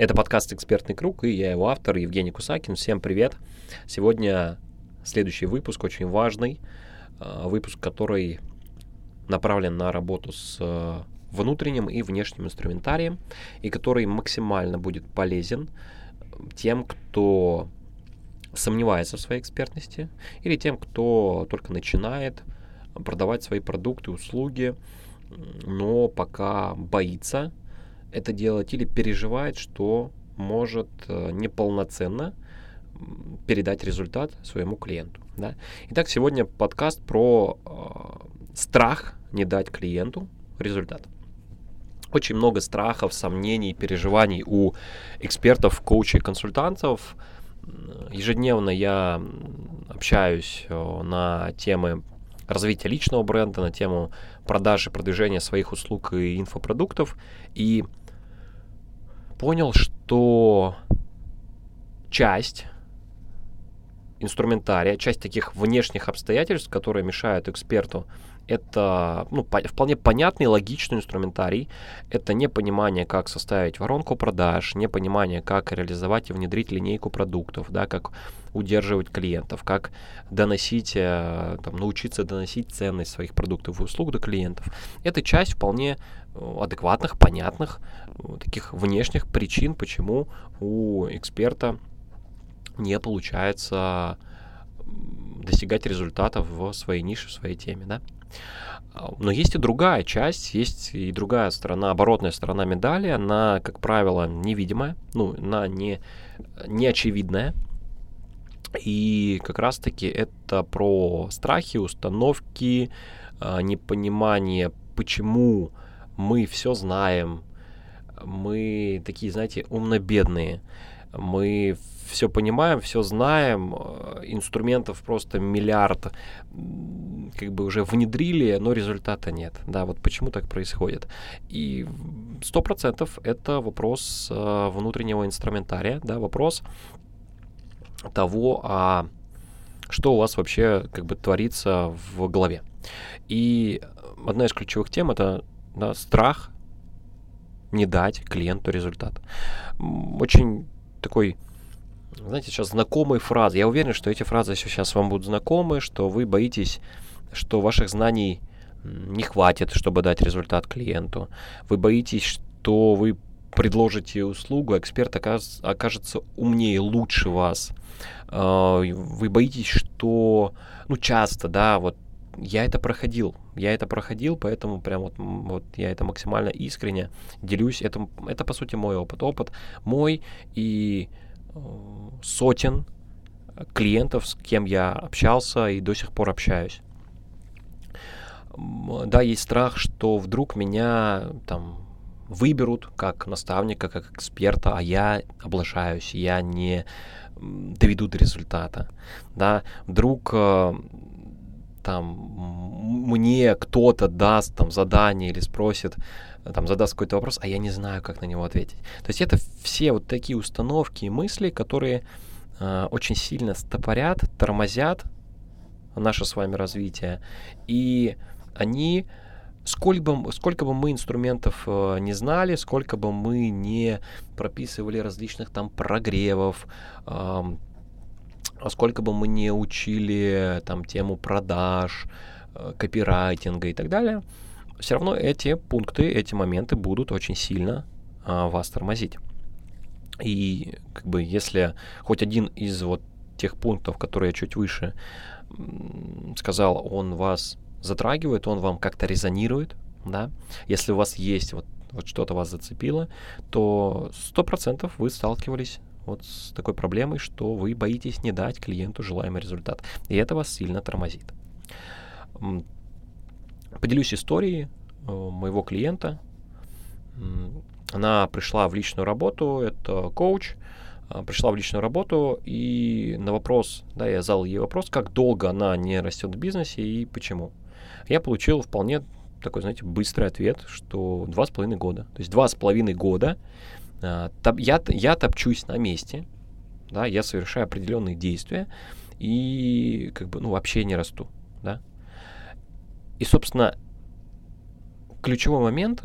Это подкаст «Экспертный круг» и я его автор Евгений Кусакин. Всем привет! Сегодня следующий выпуск, очень важный. Э, выпуск, который направлен на работу с э, внутренним и внешним инструментарием, и который максимально будет полезен тем, кто сомневается в своей экспертности, или тем, кто только начинает продавать свои продукты, услуги, но пока боится это делать или переживает, что может э, неполноценно передать результат своему клиенту. Да? Итак, сегодня подкаст про э, страх не дать клиенту результат. Очень много страхов, сомнений, переживаний у экспертов, коучей, консультантов. Ежедневно я общаюсь э, на темы развития личного бренда, на тему продажи, продвижения своих услуг и инфопродуктов. И понял, что часть инструментария, часть таких внешних обстоятельств, которые мешают эксперту это ну, по, вполне понятный, логичный инструментарий. Это непонимание, как составить воронку продаж, непонимание, как реализовать и внедрить линейку продуктов, да, как удерживать клиентов, как доносить, э, там, научиться доносить ценность своих продуктов и услуг до клиентов. Это часть вполне э, адекватных, понятных, э, таких внешних причин, почему у эксперта не получается достигать результатов в своей нише, в своей теме, да. Но есть и другая часть, есть и другая сторона, оборотная сторона медали. Она, как правило, невидимая, ну, она не, не очевидная. И как раз-таки это про страхи, установки, а, непонимание, почему мы все знаем, мы такие, знаете, умно-бедные, мы все понимаем, все знаем, э, инструментов просто миллиард, как бы уже внедрили, но результата нет. Да, вот почему так происходит. И сто процентов это вопрос э, внутреннего инструментария, да, вопрос того, а что у вас вообще как бы творится в голове. И одна из ключевых тем это да, страх не дать клиенту результат. Очень такой знаете, сейчас знакомые фразы. Я уверен, что эти фразы сейчас вам будут знакомы, что вы боитесь, что ваших знаний не хватит, чтобы дать результат клиенту. Вы боитесь, что вы предложите услугу, эксперт окажется умнее, лучше вас. А, вы боитесь, что, ну, часто, да, вот я это проходил, я это проходил, поэтому прям вот, вот я это максимально искренне делюсь. Это, это по сути мой опыт, опыт мой и сотен клиентов, с кем я общался и до сих пор общаюсь. Да, есть страх, что вдруг меня там выберут как наставника, как эксперта, а я облажаюсь, я не доведу до результата. Да, вдруг э, там мне кто-то даст там задание или спросит, там задаст какой-то вопрос, а я не знаю, как на него ответить. То есть это все вот такие установки и мысли, которые э, очень сильно стопорят, тормозят наше с вами развитие, и они сколько бы, сколько бы мы инструментов э, не знали, сколько бы мы не прописывали различных там прогревов, э, сколько бы мы не учили там тему продаж, э, копирайтинга и так далее, все равно эти пункты, эти моменты будут очень сильно а, вас тормозить. И как бы если хоть один из вот тех пунктов, которые я чуть выше сказал, он вас затрагивает, он вам как-то резонирует, да, если у вас есть вот, вот что-то вас зацепило, то сто процентов вы сталкивались вот с такой проблемой, что вы боитесь не дать клиенту желаемый результат. И это вас сильно тормозит. Поделюсь историей э, моего клиента. Она пришла в личную работу, это коуч, а, пришла в личную работу, и на вопрос, да, я задал ей вопрос, как долго она не растет в бизнесе и почему. Я получил вполне такой, знаете, быстрый ответ, что два с половиной года. То есть два с половиной года я, я топчусь на месте, да, я совершаю определенные действия и как бы, ну, вообще не расту, да. И, собственно, ключевой момент,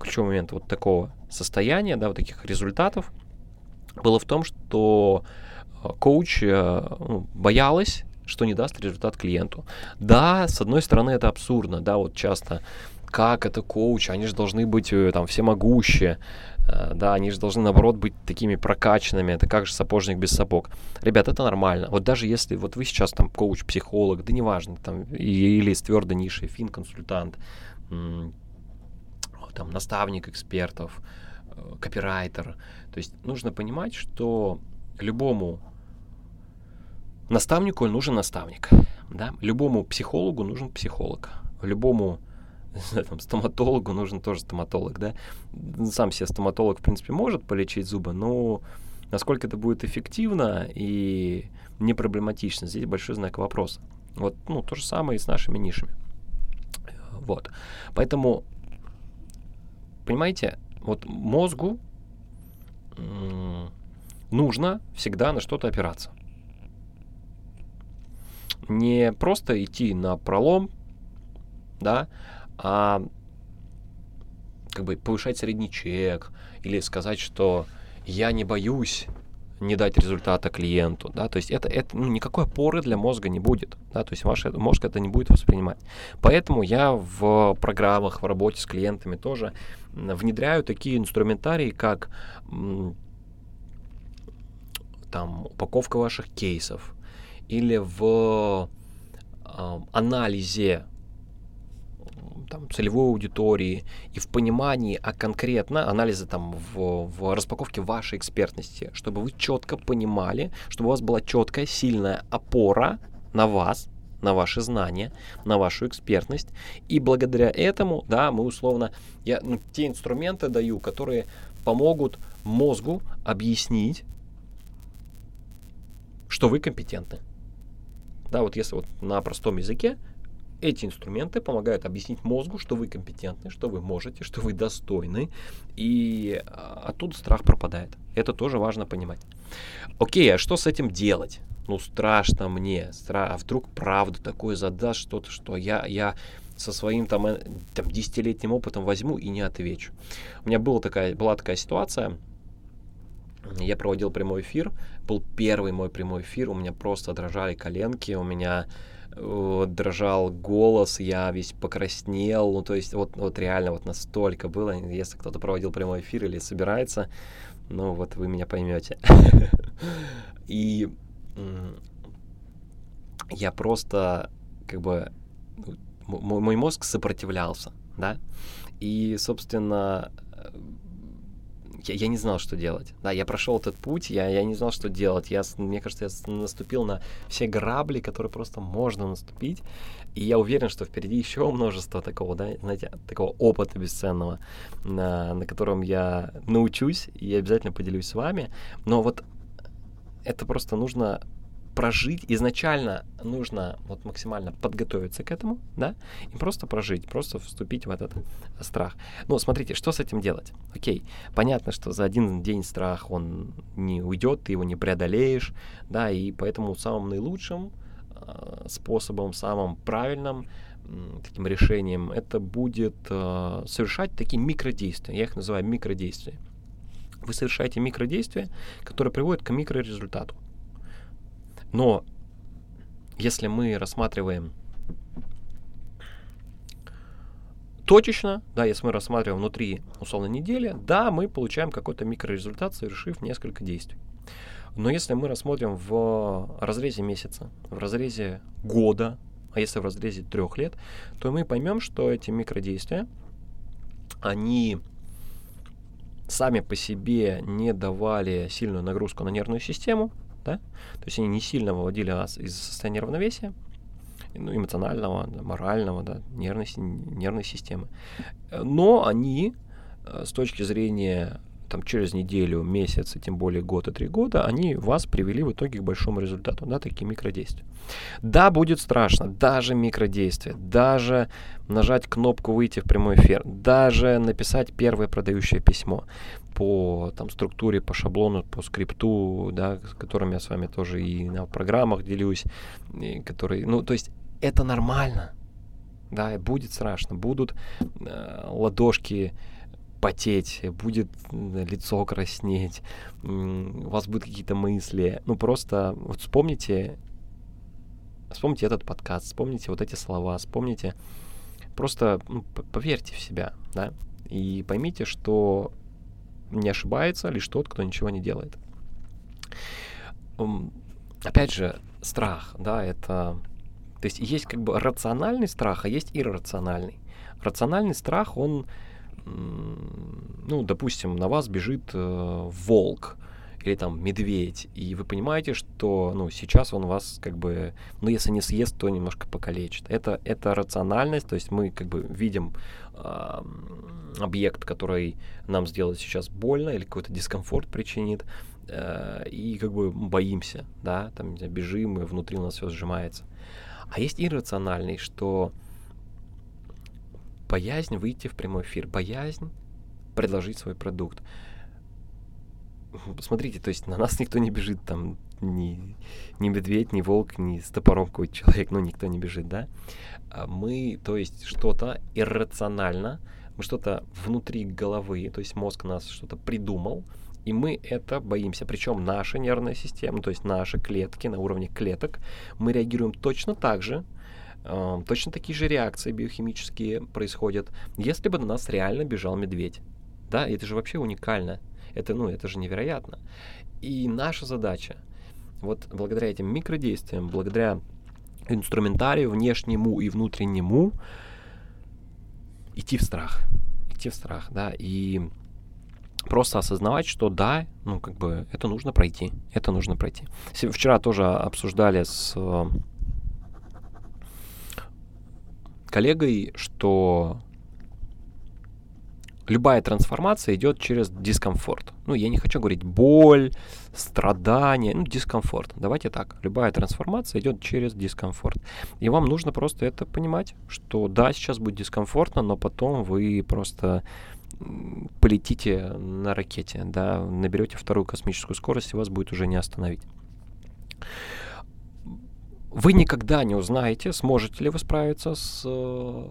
ключевой момент вот такого состояния, да, вот таких результатов, было в том, что э, коуч э, ну, боялась, что не даст результат клиенту. Да, с одной стороны, это абсурдно, да, вот часто как это коуч, они же должны быть э, там всемогущие, да, они же должны, наоборот, быть такими прокачанными, это как же сапожник без сапог. Ребят, это нормально. Вот даже если вот вы сейчас там коуч-психолог, да неважно, там, или с твердой нишей, фин-консультант, там, наставник экспертов, копирайтер, то есть нужно понимать, что любому наставнику нужен наставник. Да? Любому психологу нужен психолог. Любому там, стоматологу нужен тоже стоматолог. Да? Сам себе стоматолог, в принципе, может полечить зубы, но насколько это будет эффективно и не проблематично, здесь большой знак вопроса. Вот, ну, то же самое и с нашими нишами. Вот. Поэтому, понимаете, вот мозгу нужно всегда на что-то опираться. Не просто идти на пролом, да, а как бы повышать средний чек или сказать, что я не боюсь не дать результата клиенту, да, то есть это, это ну, никакой опоры для мозга не будет, да, то есть ваш мозг это не будет воспринимать. Поэтому я в программах, в работе с клиентами тоже внедряю такие инструментарии, как там упаковка ваших кейсов или в э, анализе там, целевой аудитории и в понимании, а конкретно анализа там в, в распаковке вашей экспертности, чтобы вы четко понимали, чтобы у вас была четкая, сильная опора на вас, на ваши знания, на вашу экспертность. И благодаря этому, да, мы условно, я ну, те инструменты даю, которые помогут мозгу объяснить, что вы компетентны. Да, вот если вот на простом языке, эти инструменты помогают объяснить мозгу, что вы компетентны, что вы можете, что вы достойны, и а, оттуда страх пропадает. Это тоже важно понимать. Окей, а что с этим делать? Ну, страшно мне, стра... а вдруг правда такое задаст что-то, что я, я со своим там, э, там десятилетним опытом возьму и не отвечу. У меня была такая, была такая ситуация, я проводил прямой эфир, был первый мой прямой эфир, у меня просто дрожали коленки, у меня дрожал голос, я весь покраснел, ну то есть вот, вот реально вот настолько было, если кто-то проводил прямой эфир или собирается, ну вот вы меня поймете. И я просто как бы мой мозг сопротивлялся, да, и, собственно, я, я не знал, что делать. Да, я прошел этот путь, я, я не знал, что делать. Я, мне кажется, я наступил на все грабли, которые просто можно наступить. И я уверен, что впереди еще множество такого, да, знаете, такого опыта бесценного, на, на котором я научусь и обязательно поделюсь с вами. Но вот это просто нужно прожить, изначально нужно вот максимально подготовиться к этому, да, и просто прожить, просто вступить в этот страх. Ну, смотрите, что с этим делать? Окей, понятно, что за один день страх, он не уйдет, ты его не преодолеешь, да, и поэтому самым наилучшим э, способом, самым правильным таким решением, это будет э, совершать такие микродействия. Я их называю микродействия. Вы совершаете микродействия, которые приводят к микрорезультату. Но если мы рассматриваем точечно, да, если мы рассматриваем внутри условно недели, да, мы получаем какой-то микрорезультат, совершив несколько действий. Но если мы рассмотрим в разрезе месяца, в разрезе года, а если в разрезе трех лет, то мы поймем, что эти микродействия, они сами по себе не давали сильную нагрузку на нервную систему, да? То есть они не сильно выводили вас из состояния равновесия, ну, эмоционального, морального, да, нервной, нервной системы. Но они э, с точки зрения там, через неделю, месяц, и тем более год и три года, они вас привели в итоге к большому результату, да, такие микродействия. Да, будет страшно, даже микродействия, даже нажать кнопку «Выйти в прямой эфир», даже написать первое продающее письмо по там, структуре, по шаблону, по скрипту, да, с которым я с вами тоже и на программах делюсь, и которые, ну, то есть это нормально, да, будет страшно, будут э, ладошки потеть, будет лицо краснеть, у вас будут какие-то мысли. Ну, просто вот вспомните, вспомните этот подкаст, вспомните вот эти слова, вспомните, просто ну, поверьте в себя, да, и поймите, что не ошибается лишь тот, кто ничего не делает. Опять же, страх, да, это... То есть есть как бы рациональный страх, а есть иррациональный. Рациональный страх, он ну, допустим, на вас бежит э, волк или там медведь, и вы понимаете, что, ну, сейчас он вас как бы, ну, если не съест, то немножко покалечит. Это, это рациональность, то есть мы как бы видим э, объект, который нам сделает сейчас больно или какой-то дискомфорт причинит, э, и как бы боимся, да, там, бежим, и внутри у нас все сжимается. А есть иррациональный, что боязнь выйти в прямой эфир, боязнь предложить свой продукт. Смотрите, то есть на нас никто не бежит, там ни, ни медведь, ни волк, ни с топором какой-то человек, ну никто не бежит, да. А мы, то есть что-то иррационально, мы что-то внутри головы, то есть мозг нас что-то придумал, и мы это боимся. Причем наша нервная система, то есть наши клетки на уровне клеток, мы реагируем точно так же, Точно такие же реакции биохимические происходят, если бы на нас реально бежал медведь. Да, это же вообще уникально. Это, ну, это же невероятно. И наша задача, вот благодаря этим микродействиям, благодаря инструментарию внешнему и внутреннему, идти в страх. Идти в страх, да, и просто осознавать, что да, ну, как бы это нужно пройти, это нужно пройти. Вчера тоже обсуждали с коллегой, что любая трансформация идет через дискомфорт. Ну, я не хочу говорить боль, страдания, ну, дискомфорт. Давайте так. Любая трансформация идет через дискомфорт. И вам нужно просто это понимать, что да, сейчас будет дискомфортно, но потом вы просто полетите на ракете, да, наберете вторую космическую скорость, и вас будет уже не остановить. Вы никогда не узнаете, сможете ли вы справиться с э,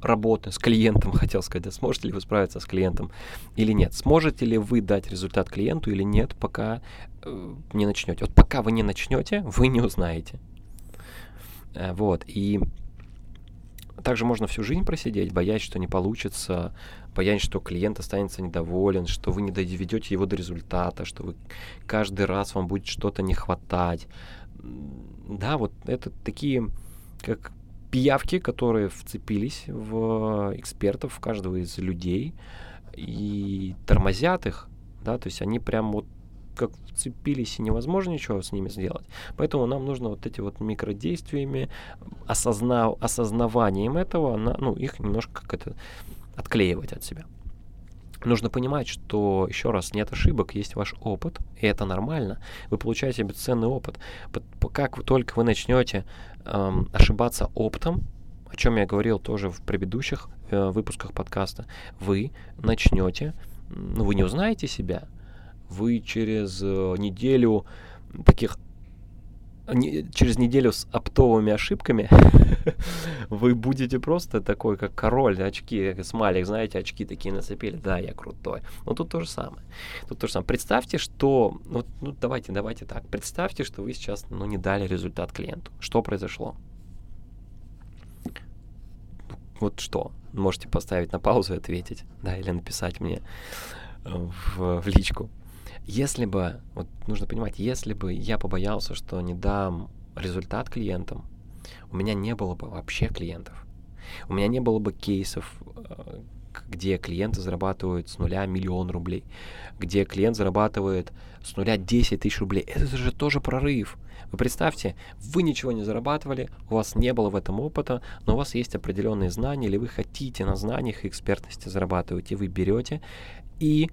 работой, с клиентом, хотел сказать, сможете ли вы справиться с клиентом или нет. Сможете ли вы дать результат клиенту или нет, пока э, не начнете. Вот пока вы не начнете, вы не узнаете. Э, вот, и также можно всю жизнь просидеть, боясь, что не получится, боясь, что клиент останется недоволен, что вы не доведете его до результата, что вы каждый раз вам будет что-то не хватать да, вот это такие, как пиявки, которые вцепились в экспертов, в каждого из людей и тормозят их, да, то есть они прям вот как вцепились и невозможно ничего с ними сделать. Поэтому нам нужно вот эти вот микродействиями, осозна, осознаванием этого, на, ну, их немножко как это отклеивать от себя. Нужно понимать, что, еще раз, нет ошибок, есть ваш опыт, и это нормально. Вы получаете бесценный опыт. Как только вы начнете эм, ошибаться оптом, о чем я говорил тоже в предыдущих э, выпусках подкаста, вы начнете, ну, вы не узнаете себя, вы через э, неделю таких через неделю с оптовыми ошибками вы будете просто такой, как король, очки, смайлик, знаете, очки такие нацепили, да, я крутой. Но тут то же самое. Тут то же самое. Представьте, что, ну, ну давайте, давайте так, представьте, что вы сейчас, ну, не дали результат клиенту. Что произошло? Вот что? Можете поставить на паузу и ответить, да, или написать мне в, в личку. Если бы, вот нужно понимать, если бы я побоялся, что не дам результат клиентам, у меня не было бы вообще клиентов. У меня не было бы кейсов, э, где клиенты зарабатывают с нуля миллион рублей, где клиент зарабатывает с нуля 10 тысяч рублей. Это же тоже прорыв. Вы представьте, вы ничего не зарабатывали, у вас не было в этом опыта, но у вас есть определенные знания, или вы хотите на знаниях и экспертности зарабатывать, и вы берете и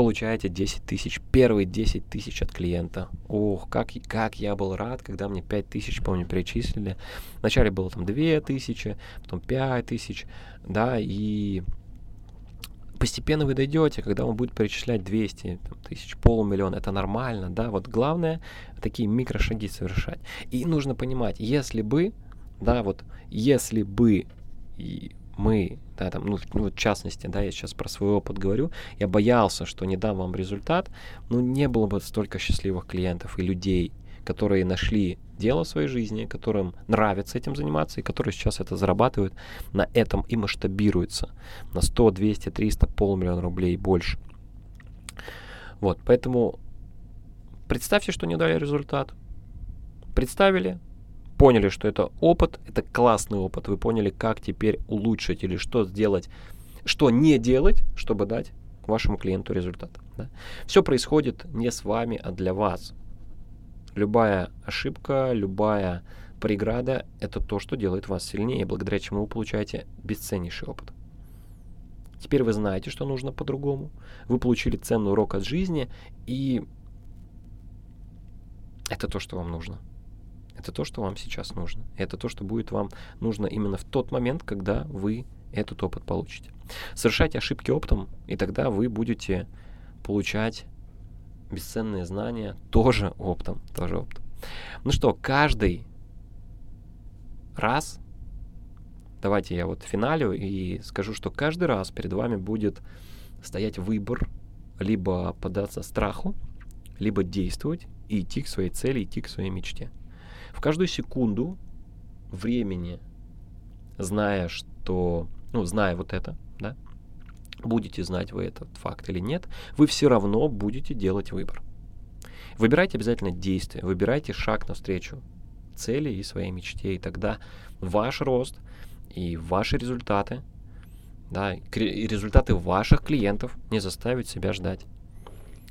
получаете 10 тысяч, первые 10 тысяч от клиента. Ох, как, как я был рад, когда мне 5 тысяч, помню, перечислили. Вначале было там 2 тысячи, потом 5 тысяч, да, и постепенно вы дойдете, когда он будет перечислять 200 там, тысяч, полумиллиона, это нормально, да, вот главное такие микрошаги совершать. И нужно понимать, если бы, да, вот, если бы и мы, да, там, ну, ну, в частности, да, я сейчас про свой опыт говорю, я боялся, что не дам вам результат, ну, не было бы столько счастливых клиентов и людей, которые нашли дело в своей жизни, которым нравится этим заниматься и которые сейчас это зарабатывают на этом и масштабируются на 100, 200, 300, полмиллиона рублей и больше. Вот, поэтому представьте, что не дали результат. Представили, поняли, что это опыт, это классный опыт, вы поняли, как теперь улучшить или что сделать, что не делать, чтобы дать вашему клиенту результат. Да? Все происходит не с вами, а для вас. Любая ошибка, любая преграда — это то, что делает вас сильнее, благодаря чему вы получаете бесценнейший опыт. Теперь вы знаете, что нужно по-другому. Вы получили ценный урок от жизни, и это то, что вам нужно. Это то, что вам сейчас нужно. Это то, что будет вам нужно именно в тот момент, когда вы этот опыт получите. Совершайте ошибки опытом, и тогда вы будете получать бесценные знания тоже оптом. Тоже оптом. Ну что, каждый раз, давайте я вот финалю и скажу, что каждый раз перед вами будет стоять выбор либо податься страху, либо действовать и идти к своей цели, идти к своей мечте в каждую секунду времени, зная, что, ну, зная вот это, да, будете знать вы этот факт или нет, вы все равно будете делать выбор. Выбирайте обязательно действие, выбирайте шаг навстречу цели и своей мечте, и тогда ваш рост и ваши результаты, да, и результаты ваших клиентов не заставят себя ждать.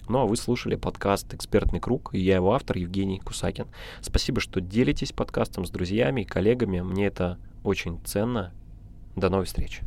Ну а вы слушали подкаст «Экспертный круг» и я его автор Евгений Кусакин. Спасибо, что делитесь подкастом с друзьями и коллегами. Мне это очень ценно. До новых встреч.